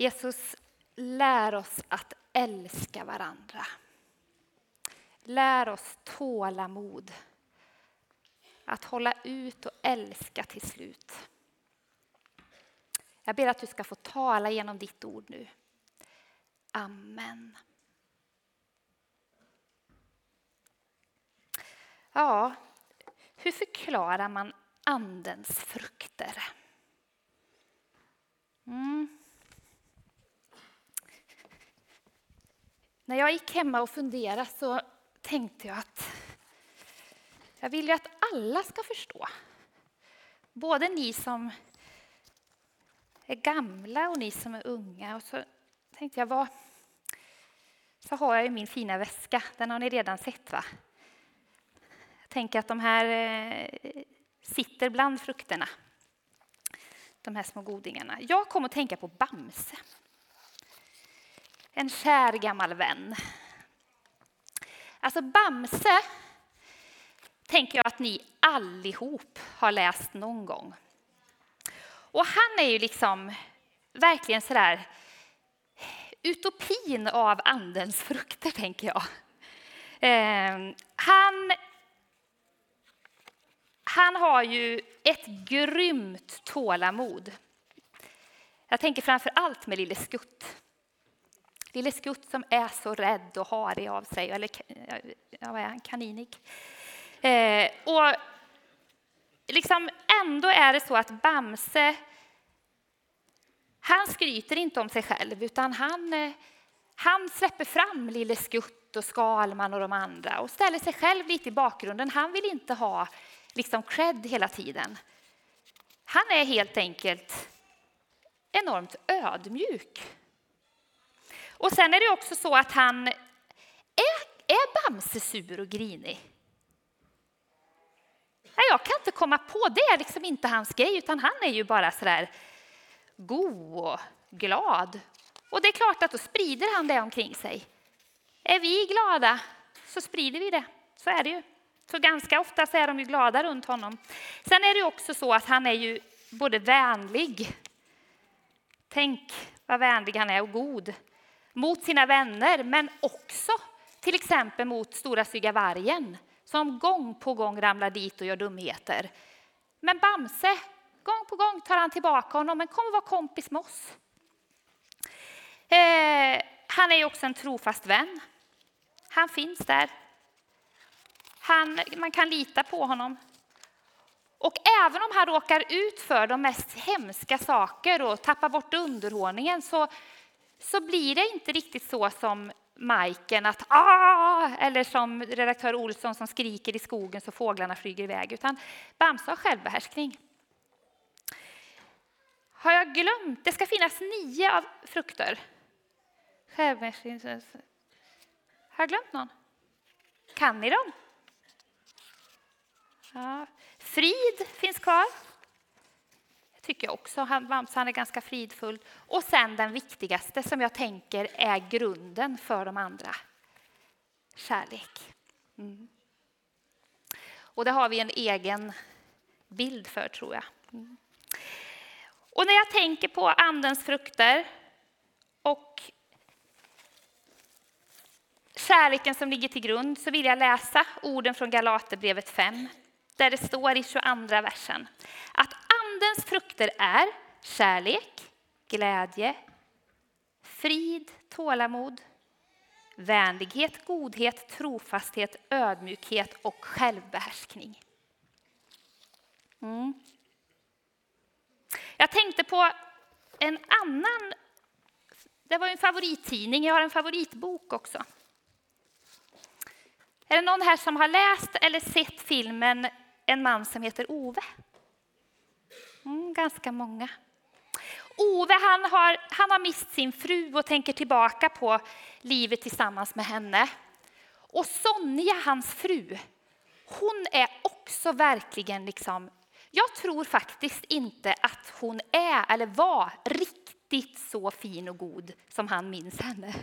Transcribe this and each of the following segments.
Jesus, lär oss att älska varandra. Lär oss tålamod. Att hålla ut och älska till slut. Jag ber att du ska få tala genom ditt ord nu. Amen. Ja, hur förklarar man Andens frukter? Mm. När jag gick hemma och funderade så tänkte jag att jag vill ju att alla ska förstå. Både ni som är gamla och ni som är unga. Och så tänkte jag, vad, så har jag ju min fina väska. Den har ni redan sett va? Jag tänker att de här eh, sitter bland frukterna. De här små godingarna. Jag kom att tänka på Bamse. En kär gammal vän. Alltså Bamse tänker jag att ni allihop har läst någon gång. Och han är ju liksom verkligen sådär utopin av andens frukter, tänker jag. Eh, han, han har ju ett grymt tålamod. Jag tänker framför allt med Lille Skutt. Lille Skutt som är så rädd och harig av sig, eller ja, vad är han, kaninig. Eh, och liksom ändå är det så att Bamse, han skryter inte om sig själv, utan han, eh, han släpper fram Lille Skutt och Skalman och de andra och ställer sig själv lite i bakgrunden. Han vill inte ha liksom cred hela tiden. Han är helt enkelt enormt ödmjuk. Och sen är det också så att han är, är Bamse sur och grinig. Jag kan inte komma på, det är liksom inte hans grej, utan han är ju bara så där god och glad. Och det är klart att då sprider han det omkring sig. Är vi glada så sprider vi det, så är det ju. Så ganska ofta så är de ju glada runt honom. Sen är det också så att han är ju både vänlig, tänk vad vänlig han är och god, mot sina vänner, men också till exempel mot stora stygga vargen som gång på gång ramlar dit och gör dumheter. Men Bamse, gång på gång tar han tillbaka honom, men kommer vara kompis med oss. Eh, han är också en trofast vän. Han finns där. Han, man kan lita på honom. Och även om han råkar ut för de mest hemska saker och tappar bort underhållningen så, så blir det inte riktigt så som Majken att ah! eller som redaktör Olsson som skriker i skogen så fåglarna flyger iväg, utan Bamse har självbehärskning. Har jag glömt? Det ska finnas nio av frukter. Självbehärskning. Har jag glömt någon? Kan ni dem? Ja. Frid finns kvar tycker jag också. Han, han är ganska fridfull. Och sen den viktigaste som jag tänker är grunden för de andra. Kärlek. Mm. Och det har vi en egen bild för tror jag. Mm. Och när jag tänker på andens frukter och kärleken som ligger till grund så vill jag läsa orden från Galaterbrevet 5 där det står i 22 versen att Andens frukter är kärlek, glädje, frid, tålamod, vänlighet, godhet, trofasthet, ödmjukhet och självbehärskning. Mm. Jag tänkte på en annan, det var en favorittidning, jag har en favoritbok också. Är det någon här som har läst eller sett filmen En man som heter Ove? Ganska många. Ove han har, han har mist sin fru och tänker tillbaka på livet tillsammans med henne. Och Sonja, hans fru, hon är också verkligen liksom... Jag tror faktiskt inte att hon är eller var riktigt så fin och god som han minns henne.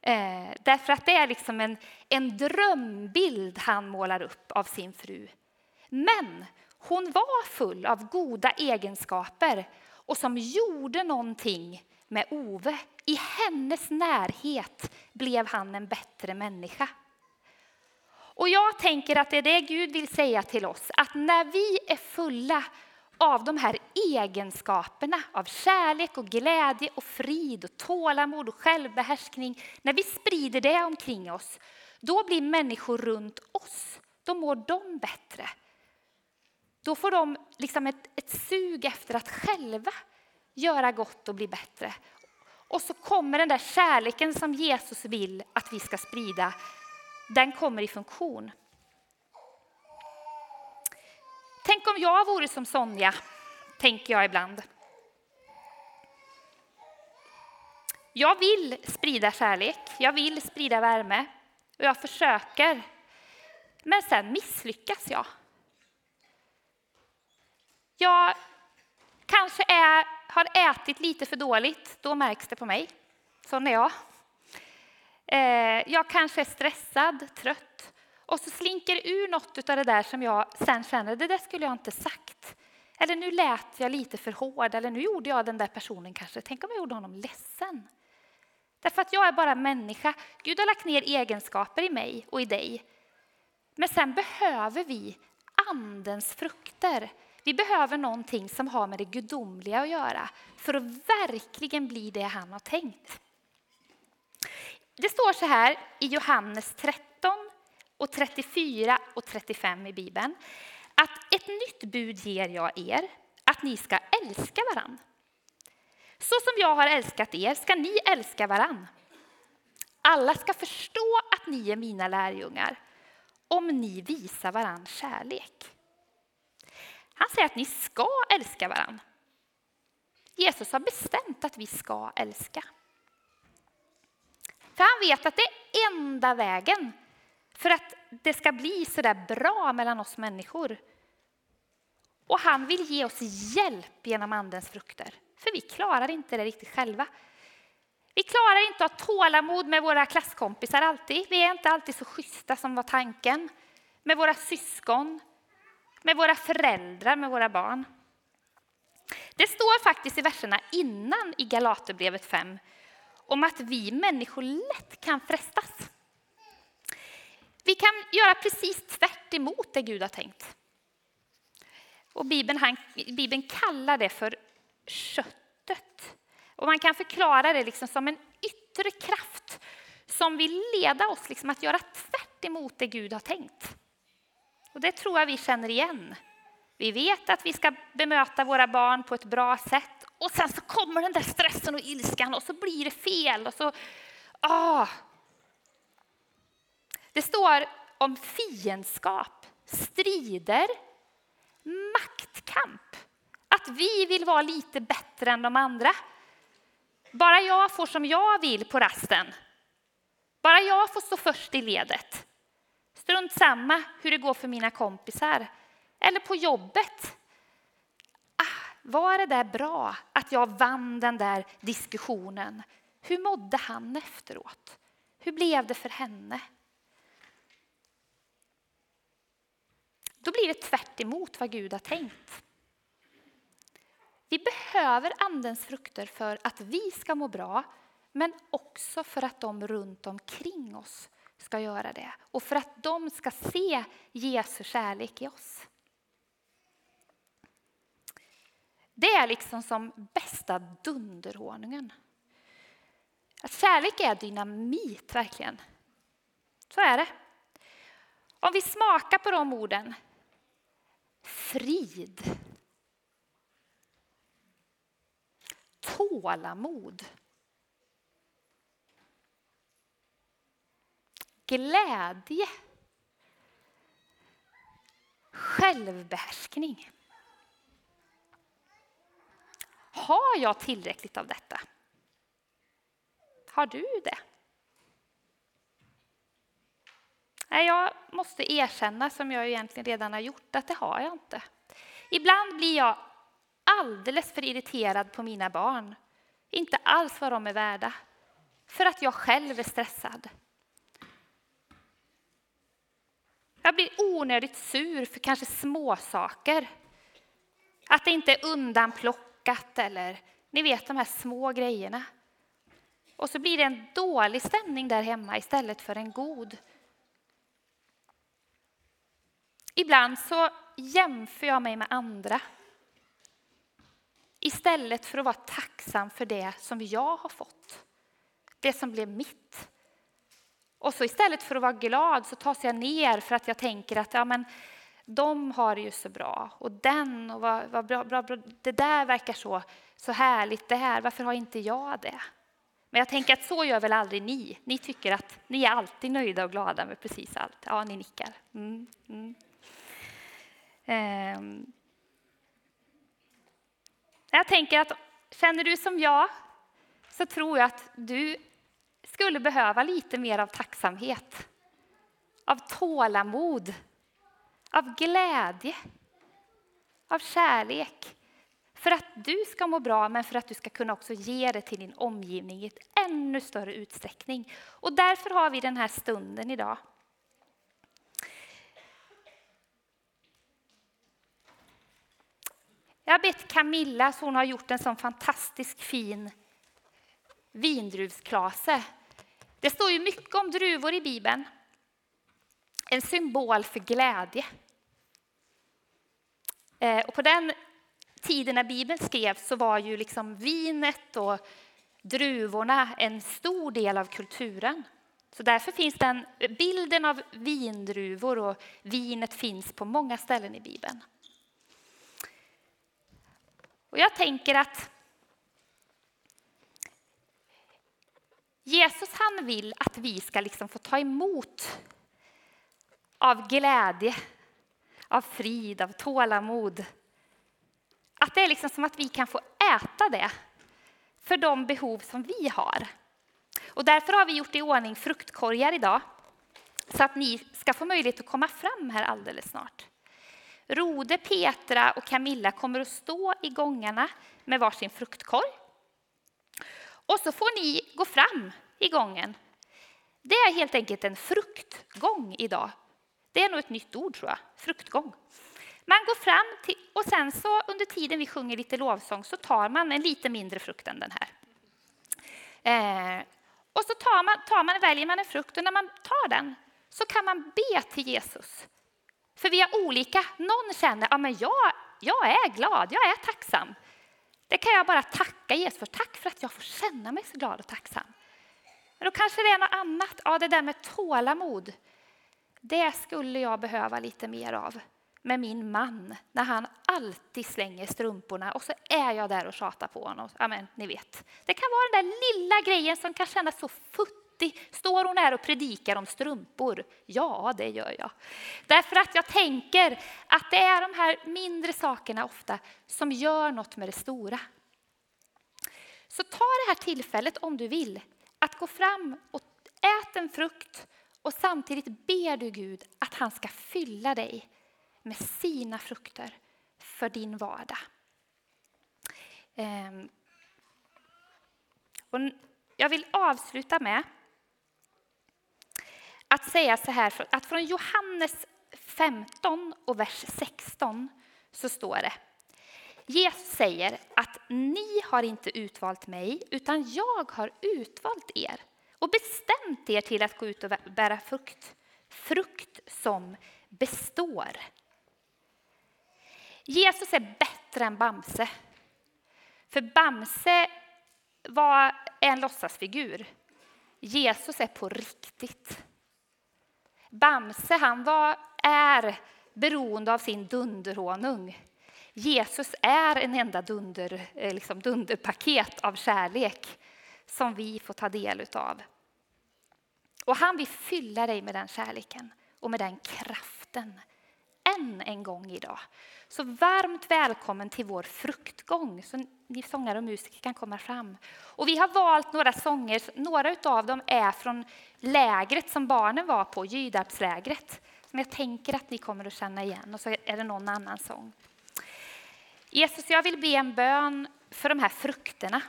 Eh, därför att det är liksom en, en drömbild han målar upp av sin fru. Men hon var full av goda egenskaper och som gjorde någonting med Ove. I hennes närhet blev han en bättre människa. Och jag tänker att det är det Gud vill säga till oss, att när vi är fulla av de här egenskaperna av kärlek och glädje och frid och tålamod och självbehärskning, när vi sprider det omkring oss, då blir människor runt oss, då mår de bättre. Då får de liksom ett, ett sug efter att själva göra gott och bli bättre. Och så kommer den där kärleken som Jesus vill att vi ska sprida, den kommer i funktion. Tänk om jag vore som Sonja, tänker jag ibland. Jag vill sprida kärlek, jag vill sprida värme och jag försöker. Men sen misslyckas jag. Jag kanske är, har ätit lite för dåligt, då märks det på mig. Sån är jag. Eh, jag kanske är stressad, trött och så slinker ur något av det där som jag sen känner, det där skulle jag inte sagt. Eller nu lät jag lite för hård, eller nu gjorde jag den där personen kanske, tänk om jag gjorde honom ledsen. Därför att jag är bara människa. Gud har lagt ner egenskaper i mig och i dig. Men sen behöver vi andens frukter. Vi behöver någonting som har med det gudomliga att göra för att verkligen bli det han har tänkt. Det står så här i Johannes 13, och 34 och 35 i Bibeln. Att ett nytt bud ger jag er, att ni ska älska varann. Så som jag har älskat er ska ni älska varann. Alla ska förstå att ni är mina lärjungar om ni visar varann kärlek. Han säger att ni ska älska varann. Jesus har bestämt att vi ska älska. För han vet att det är enda vägen för att det ska bli så där bra mellan oss människor. Och han vill ge oss hjälp genom Andens frukter, för vi klarar inte det riktigt själva. Vi klarar inte att ha tålamod med våra klasskompisar alltid. Vi är inte alltid så schyssta som var tanken. Med våra syskon, med våra föräldrar, med våra barn. Det står faktiskt i verserna innan i Galaterbrevet 5 om att vi människor lätt kan frestas. Vi kan göra precis tvärt emot det Gud har tänkt. Och Bibeln, han, Bibeln kallar det för köttet. Och man kan förklara det liksom som en yttre kraft som vill leda oss liksom att göra tvärt emot det Gud har tänkt. Och det tror jag vi känner igen. Vi vet att vi ska bemöta våra barn på ett bra sätt och sen så kommer den där stressen och ilskan och så blir det fel. Och så, ah, det står om fiendskap, strider, maktkamp. Att vi vill vara lite bättre än de andra. Bara jag får som jag vill på rasten. Bara jag får stå först i ledet. Strunt samma hur det går för mina kompisar. Eller på jobbet. Ah, var det där bra att jag vann den där diskussionen? Hur mådde han efteråt? Hur blev det för henne? Då blir det tvärt emot vad Gud har tänkt. Vi behöver Andens frukter för att vi ska må bra, men också för att de runt omkring oss ska göra det och för att de ska se Jesu kärlek i oss. Det är liksom som bästa dunderhonungen. Att kärlek är dynamit, verkligen. Så är det. Om vi smakar på de orden frid, tålamod, glädje, självbehärskning. Har jag tillräckligt av detta? Har du det? Nej, jag måste erkänna, som jag egentligen redan har gjort, att det har jag inte. Ibland blir jag alldeles för irriterad på mina barn. Inte alls vad de är värda. För att jag själv är stressad. Jag blir onödigt sur för kanske småsaker. Att det inte är undanplockat eller Ni vet de här små grejerna. Och så blir det en dålig stämning där hemma istället för en god. Ibland så jämför jag mig med andra istället för att vara tacksam för det som jag har fått. Det som blev mitt. Och så istället för att vara glad så tas jag ner för att jag tänker att ja, men, de har det ju så bra. Och den, och vad, vad bra, bra, bra, det där verkar så, så härligt. Det här, varför har inte jag det? Men jag tänker att så gör väl aldrig ni? Ni tycker att ni är alltid nöjda och glada med precis allt. Ja, ni nickar. Mm, mm. Um. Jag tänker att känner du som jag så tror jag att du skulle behöva lite mer av tacksamhet, av tålamod, av glädje, av kärlek. För att du ska må bra, men för att du ska kunna också ge det till din omgivning i ett ännu större utsträckning. Och därför har vi den här stunden idag. Jag har bett Camilla, så hon har gjort en sån fantastisk fin vindruvsklase. Det står ju mycket om druvor i Bibeln. En symbol för glädje. Eh, och på den tiden när Bibeln skrevs så var ju liksom vinet och druvorna en stor del av kulturen. Så därför finns den bilden av vindruvor och vinet finns på många ställen i Bibeln. Och jag tänker att Jesus han vill att vi ska liksom få ta emot av glädje, av frid, av tålamod. Att det är liksom som att vi kan få äta det för de behov som vi har. Och därför har vi gjort i ordning fruktkorgar idag så att ni ska få möjlighet att komma fram här alldeles snart. Rode, Petra och Camilla kommer att stå i gångarna med varsin fruktkorg. Och så får ni gå fram i gången. Det är helt enkelt en fruktgång idag. Det är nog ett nytt ord tror jag, fruktgång. Man går fram till, och sen så under tiden vi sjunger lite lovsång så tar man en lite mindre frukt än den här. Eh, och så tar man, tar man, väljer man en frukt och när man tar den så kan man be till Jesus för vi är olika. Någon känner att ja, jag, jag är glad, jag är tacksam. Det kan jag bara tacka Jesus för. Tack för att jag får känna mig så glad och tacksam. Men då kanske det är något annat. Ja, det där med tålamod. Det skulle jag behöva lite mer av med min man när han alltid slänger strumporna och så är jag där och tjatar på honom. Ja, men, ni vet. Det kan vara den där lilla grejen som kan kännas så futtig alltid, står hon här och predikar om strumpor? Ja, det gör jag. Därför att jag tänker att det är de här mindre sakerna ofta som gör något med det stora. Så ta det här tillfället om du vill att gå fram och ät en frukt och samtidigt ber du Gud att han ska fylla dig med sina frukter för din vardag. Ehm. Och jag vill avsluta med att säga så här, att från Johannes 15 och vers 16 så står det Jesus säger att ni har inte utvalt mig, utan jag har utvalt er och bestämt er till att gå ut och bära frukt, frukt som består. Jesus är bättre än Bamse. För Bamse var en låtsasfigur. Jesus är på riktigt. Bamse han var, är beroende av sin dunderhonung. Jesus är en enda dunder, eh, liksom dunderpaket av kärlek som vi får ta del av. Och han vill fylla dig med den kärleken och med den kraften än en gång idag. Så varmt välkommen till vår fruktgång. Så ni sångare och musiker kan komma fram. Och vi har valt några sånger. Några av dem är från lägret som barnen var på, Gydarpslägret. Som jag tänker att ni kommer att känna igen. Och så är det någon annan sång. Jesus, jag vill be en bön för de här frukterna.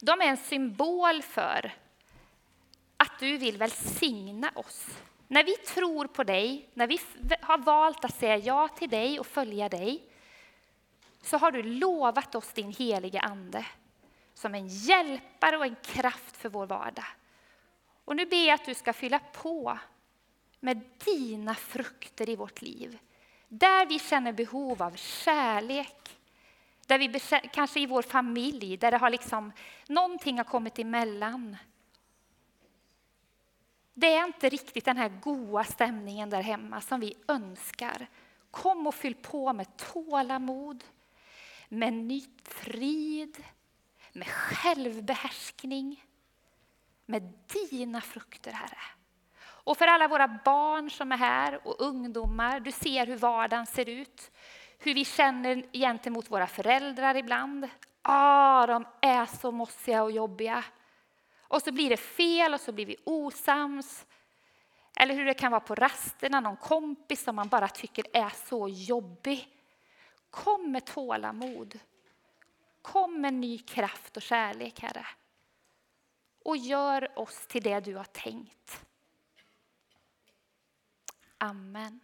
De är en symbol för att du vill välsigna oss när vi tror på dig, när vi har valt att säga ja till dig och följa dig, så har du lovat oss din helige Ande som en hjälpare och en kraft för vår vardag. Och nu ber jag att du ska fylla på med dina frukter i vårt liv. Där vi känner behov av kärlek, där vi kanske i vår familj, där det har liksom, någonting har kommit emellan. Det är inte riktigt den här goa stämningen där hemma som vi önskar. Kom och fyll på med tålamod, med nytt frid, med självbehärskning, med dina frukter, Herre. Och för alla våra barn som är här och ungdomar, du ser hur vardagen ser ut. Hur vi känner gentemot våra föräldrar ibland. Ah, de är så mossiga och jobbiga. Och så blir det fel och så blir vi osams. Eller hur det kan vara på rasterna, någon kompis som man bara tycker är så jobbig. Kom med tålamod. Kom med ny kraft och kärlek, Herre. Och gör oss till det du har tänkt. Amen.